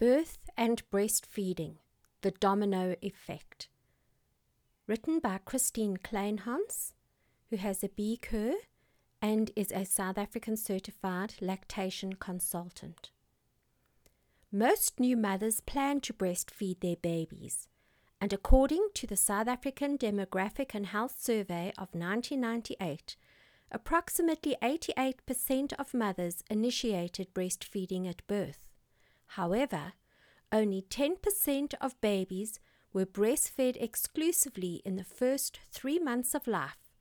Birth and Breastfeeding The Domino Effect. Written by Christine Kleinhans, who has a BCur and is a South African certified lactation consultant. Most new mothers plan to breastfeed their babies, and according to the South African Demographic and Health Survey of 1998, approximately 88% of mothers initiated breastfeeding at birth. However, only 10% of babies were breastfed exclusively in the first three months of life,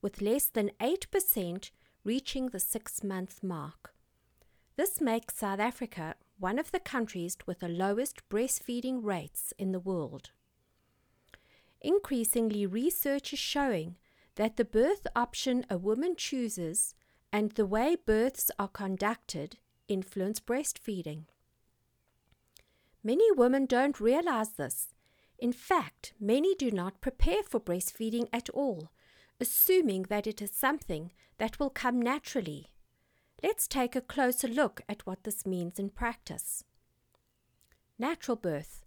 with less than 8% reaching the six month mark. This makes South Africa one of the countries with the lowest breastfeeding rates in the world. Increasingly, research is showing that the birth option a woman chooses and the way births are conducted influence breastfeeding. Many women don't realize this. In fact, many do not prepare for breastfeeding at all, assuming that it is something that will come naturally. Let's take a closer look at what this means in practice. Natural birth.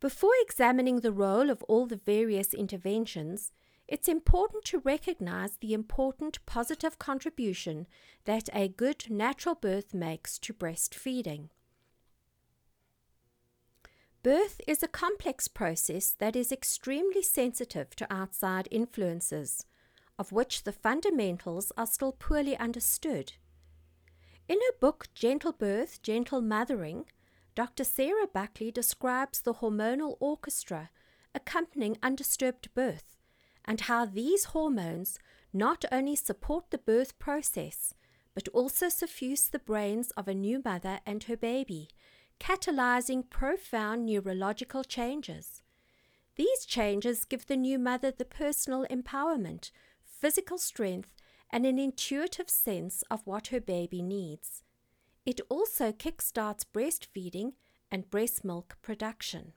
Before examining the role of all the various interventions, it's important to recognize the important positive contribution that a good natural birth makes to breastfeeding. Birth is a complex process that is extremely sensitive to outside influences, of which the fundamentals are still poorly understood. In her book Gentle Birth, Gentle Mothering, Dr. Sarah Buckley describes the hormonal orchestra accompanying undisturbed birth and how these hormones not only support the birth process, but also suffuse the brains of a new mother and her baby catalyzing profound neurological changes. These changes give the new mother the personal empowerment, physical strength, and an intuitive sense of what her baby needs. It also kickstarts breastfeeding and breast milk production.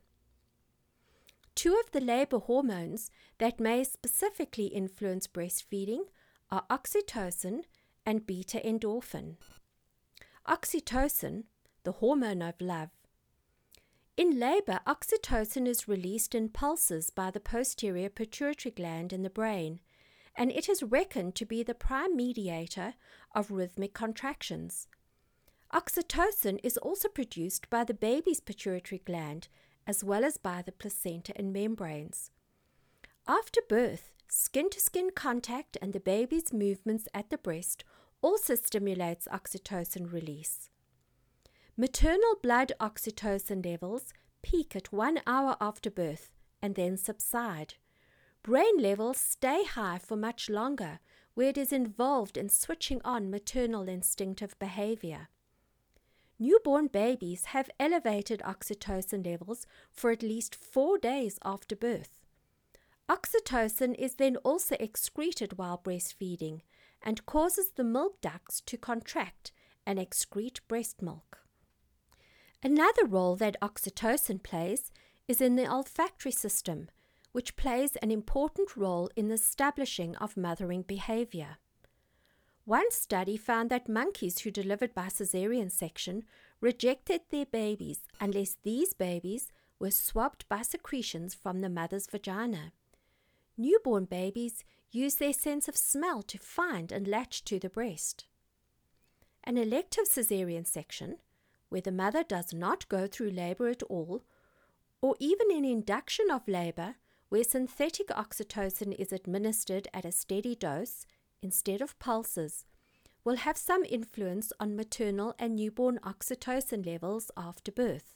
Two of the labor hormones that may specifically influence breastfeeding are oxytocin and beta endorphin. Oxytocin, the hormone of love. In labor, oxytocin is released in pulses by the posterior pituitary gland in the brain, and it is reckoned to be the prime mediator of rhythmic contractions. Oxytocin is also produced by the baby's pituitary gland as well as by the placenta and membranes. After birth, skin to skin contact and the baby's movements at the breast also stimulates oxytocin release. Maternal blood oxytocin levels peak at one hour after birth and then subside. Brain levels stay high for much longer, where it is involved in switching on maternal instinctive behavior. Newborn babies have elevated oxytocin levels for at least four days after birth. Oxytocin is then also excreted while breastfeeding and causes the milk ducts to contract and excrete breast milk. Another role that oxytocin plays is in the olfactory system, which plays an important role in the establishing of mothering behavior. One study found that monkeys who delivered by caesarean section rejected their babies unless these babies were swabbed by secretions from the mother's vagina. Newborn babies use their sense of smell to find and latch to the breast. An elective caesarean section where the mother does not go through labor at all, or even in induction of labor, where synthetic oxytocin is administered at a steady dose instead of pulses, will have some influence on maternal and newborn oxytocin levels after birth.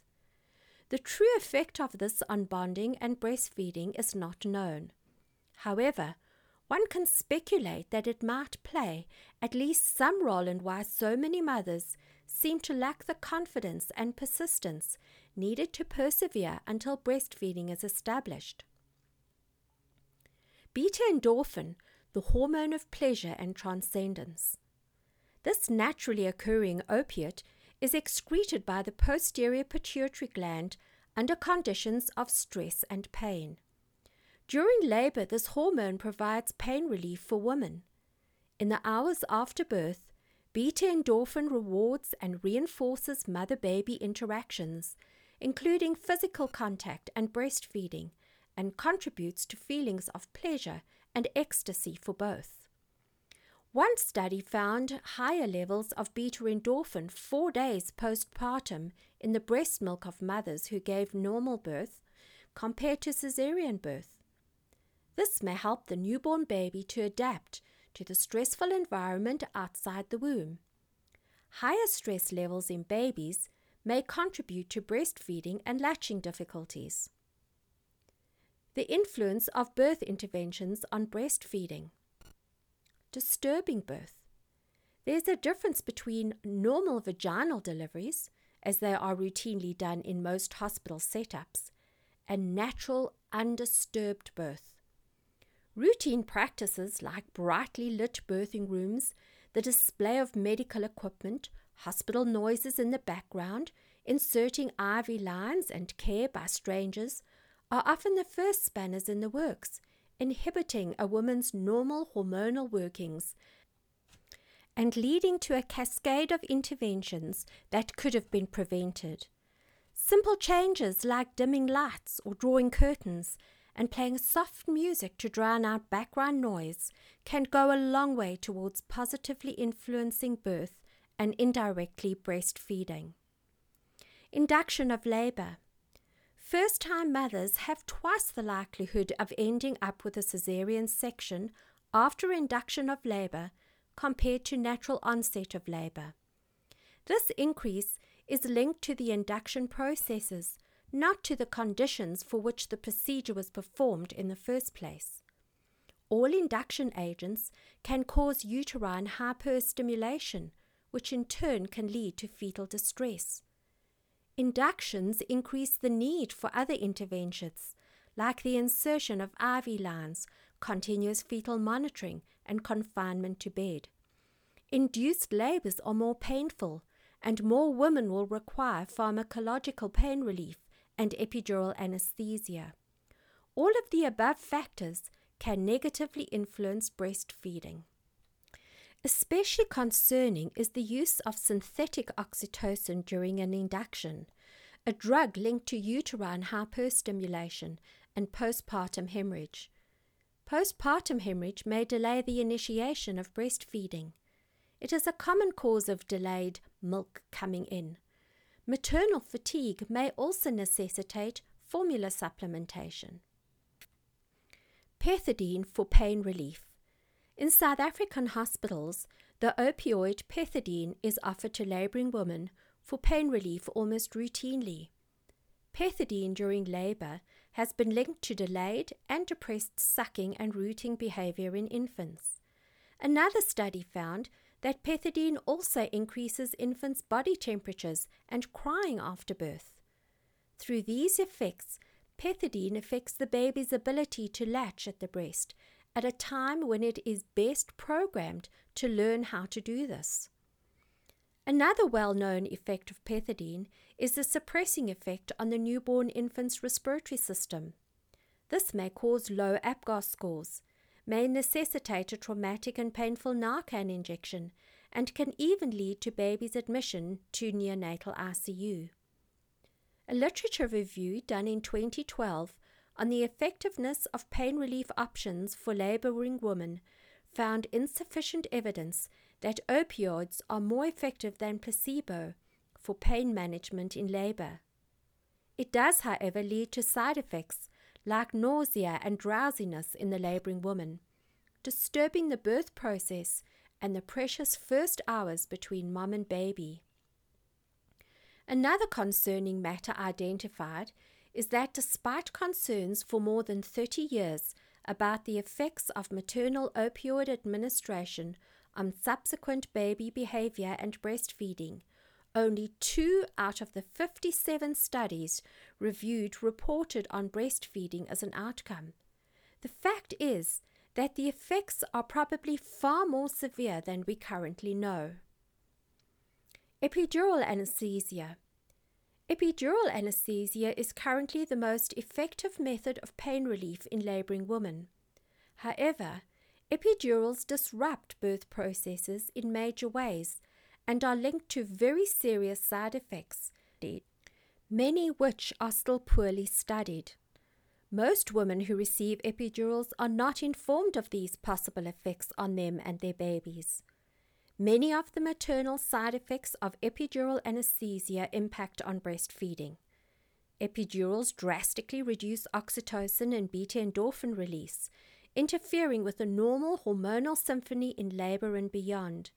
The true effect of this on bonding and breastfeeding is not known. However, one can speculate that it might play at least some role in why so many mothers seem to lack the confidence and persistence needed to persevere until breastfeeding is established. Beta endorphin, the hormone of pleasure and transcendence. This naturally occurring opiate is excreted by the posterior pituitary gland under conditions of stress and pain. During labor, this hormone provides pain relief for women. In the hours after birth, Beta endorphin rewards and reinforces mother baby interactions, including physical contact and breastfeeding, and contributes to feelings of pleasure and ecstasy for both. One study found higher levels of beta endorphin four days postpartum in the breast milk of mothers who gave normal birth compared to caesarean birth. This may help the newborn baby to adapt to the stressful environment outside the womb. Higher stress levels in babies may contribute to breastfeeding and latching difficulties. The influence of birth interventions on breastfeeding. Disturbing birth. There's a difference between normal vaginal deliveries, as they are routinely done in most hospital setups, and natural undisturbed birth. Routine practices like brightly lit birthing rooms, the display of medical equipment, hospital noises in the background, inserting IV lines, and care by strangers are often the first spanners in the works, inhibiting a woman's normal hormonal workings and leading to a cascade of interventions that could have been prevented. Simple changes like dimming lights or drawing curtains and playing soft music to drown out background noise can go a long way towards positively influencing birth and indirectly breastfeeding. Induction of labour. First time mothers have twice the likelihood of ending up with a caesarean section after induction of labour compared to natural onset of labour. This increase is linked to the induction processes not to the conditions for which the procedure was performed in the first place. All induction agents can cause uterine hyperstimulation, which in turn can lead to fetal distress. Inductions increase the need for other interventions, like the insertion of IV lines, continuous fetal monitoring, and confinement to bed. Induced labors are more painful, and more women will require pharmacological pain relief and epidural anesthesia. All of the above factors can negatively influence breastfeeding. Especially concerning is the use of synthetic oxytocin during an induction, a drug linked to uterine hyperstimulation and postpartum hemorrhage. Postpartum hemorrhage may delay the initiation of breastfeeding. It is a common cause of delayed milk coming in. Maternal fatigue may also necessitate formula supplementation. Pethidine for pain relief. In South African hospitals, the opioid pethidine is offered to labouring women for pain relief almost routinely. Pethidine during labour has been linked to delayed and depressed sucking and rooting behaviour in infants. Another study found that pethidine also increases infants' body temperatures and crying after birth. Through these effects, pethidine affects the baby's ability to latch at the breast at a time when it is best programmed to learn how to do this. Another well known effect of pethidine is the suppressing effect on the newborn infant's respiratory system. This may cause low APGAR scores, may necessitate a traumatic and painful Narcan injection and can even lead to baby's admission to neonatal ICU. A literature review done in 2012 on the effectiveness of pain relief options for laboring women found insufficient evidence that opioids are more effective than placebo for pain management in labor. It does, however, lead to side effects like nausea and drowsiness in the laboring woman, disturbing the birth process and the precious first hours between mom and baby. Another concerning matter identified is that despite concerns for more than 30 years about the effects of maternal opioid administration on subsequent baby behavior and breastfeeding, only two out of the 57 studies reviewed reported on breastfeeding as an outcome. The fact is that the effects are probably far more severe than we currently know. Epidural anesthesia. Epidural anesthesia is currently the most effective method of pain relief in laboring women. However, epidurals disrupt birth processes in major ways and are linked to very serious side effects, many which are still poorly studied. Most women who receive epidurals are not informed of these possible effects on them and their babies. Many of the maternal side effects of epidural anesthesia impact on breastfeeding. Epidurals drastically reduce oxytocin and beta endorphin release, interfering with the normal hormonal symphony in labor and beyond.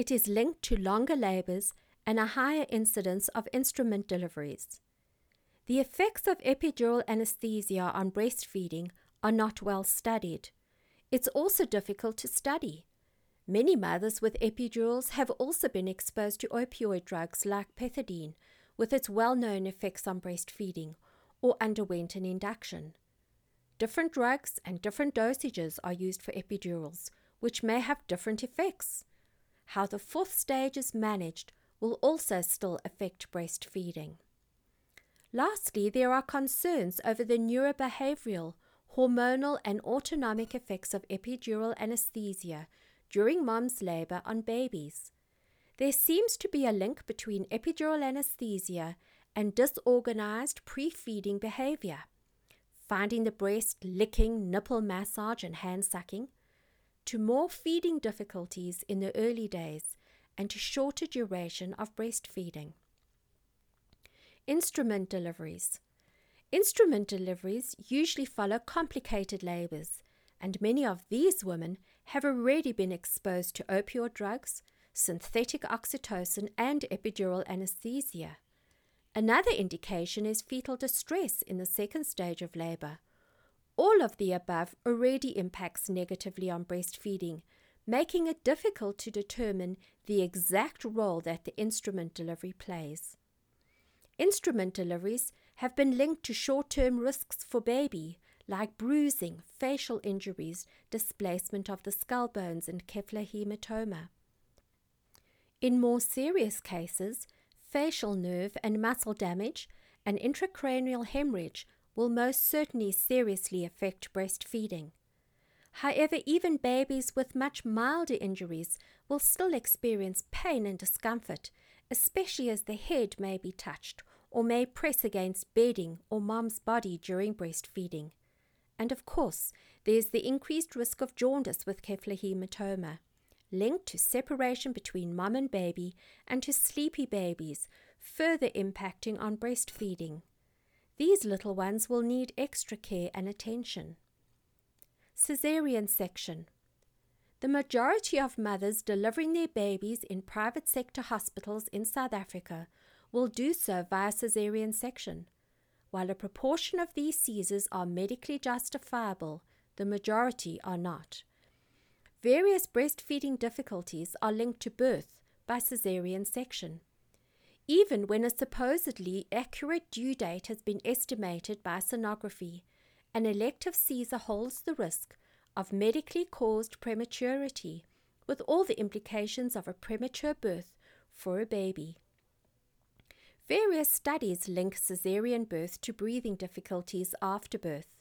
It is linked to longer labors and a higher incidence of instrument deliveries. The effects of epidural anesthesia on breastfeeding are not well studied. It's also difficult to study. Many mothers with epidurals have also been exposed to opioid drugs like pethidine, with its well known effects on breastfeeding, or underwent an induction. Different drugs and different dosages are used for epidurals, which may have different effects. How the fourth stage is managed will also still affect breastfeeding. Lastly, there are concerns over the neurobehavioral, hormonal, and autonomic effects of epidural anesthesia during mom's labor on babies. There seems to be a link between epidural anesthesia and disorganized pre feeding behavior, finding the breast licking, nipple massage, and hand sucking, to more feeding difficulties in the early days and to shorter duration of breastfeeding. Instrument deliveries. Instrument deliveries usually follow complicated labors, and many of these women have already been exposed to opioid drugs, synthetic oxytocin, and epidural anesthesia. Another indication is fetal distress in the second stage of labor. All of the above already impacts negatively on breastfeeding, making it difficult to determine the exact role that the instrument delivery plays. Instrument deliveries have been linked to short term risks for baby, like bruising, facial injuries, displacement of the skull bones, and cephalhematoma. In more serious cases, facial nerve and muscle damage and intracranial hemorrhage will most certainly seriously affect breastfeeding. However, even babies with much milder injuries will still experience pain and discomfort, especially as the head may be touched or may press against bedding or mom's body during breastfeeding. And of course, there's the increased risk of jaundice with cephalhematoma, linked to separation between mom and baby and to sleepy babies, further impacting on breastfeeding. These little ones will need extra care and attention. Caesarean section. The majority of mothers delivering their babies in private sector hospitals in South Africa will do so via caesarean section. While a proportion of these Caesars are medically justifiable, the majority are not. Various breastfeeding difficulties are linked to birth by caesarean section. Even when a supposedly accurate due date has been estimated by sonography, an elective Caesar holds the risk of medically caused prematurity, with all the implications of a premature birth for a baby. Various studies link caesarean birth to breathing difficulties after birth,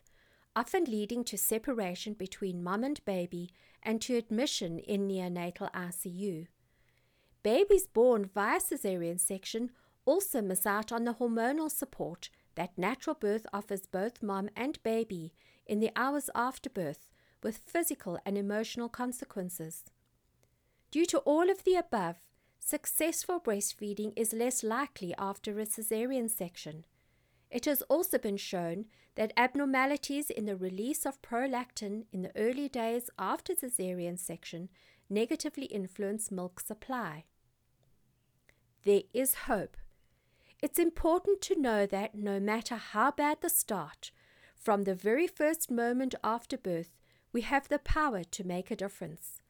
often leading to separation between mum and baby and to admission in neonatal ICU. Babies born via caesarean section also miss out on the hormonal support that natural birth offers both mom and baby in the hours after birth, with physical and emotional consequences. Due to all of the above, successful breastfeeding is less likely after a caesarean section. It has also been shown that abnormalities in the release of prolactin in the early days after caesarean section negatively influence milk supply. There is hope it's important to know that no matter how bad the start, from the very first moment after birth, we have the power to make a difference.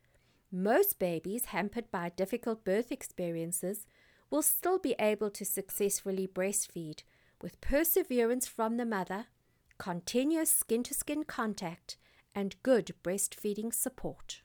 Most babies hampered by difficult birth experiences will still be able to successfully breastfeed with perseverance from the mother, continuous skin to skin contact, and good breastfeeding support.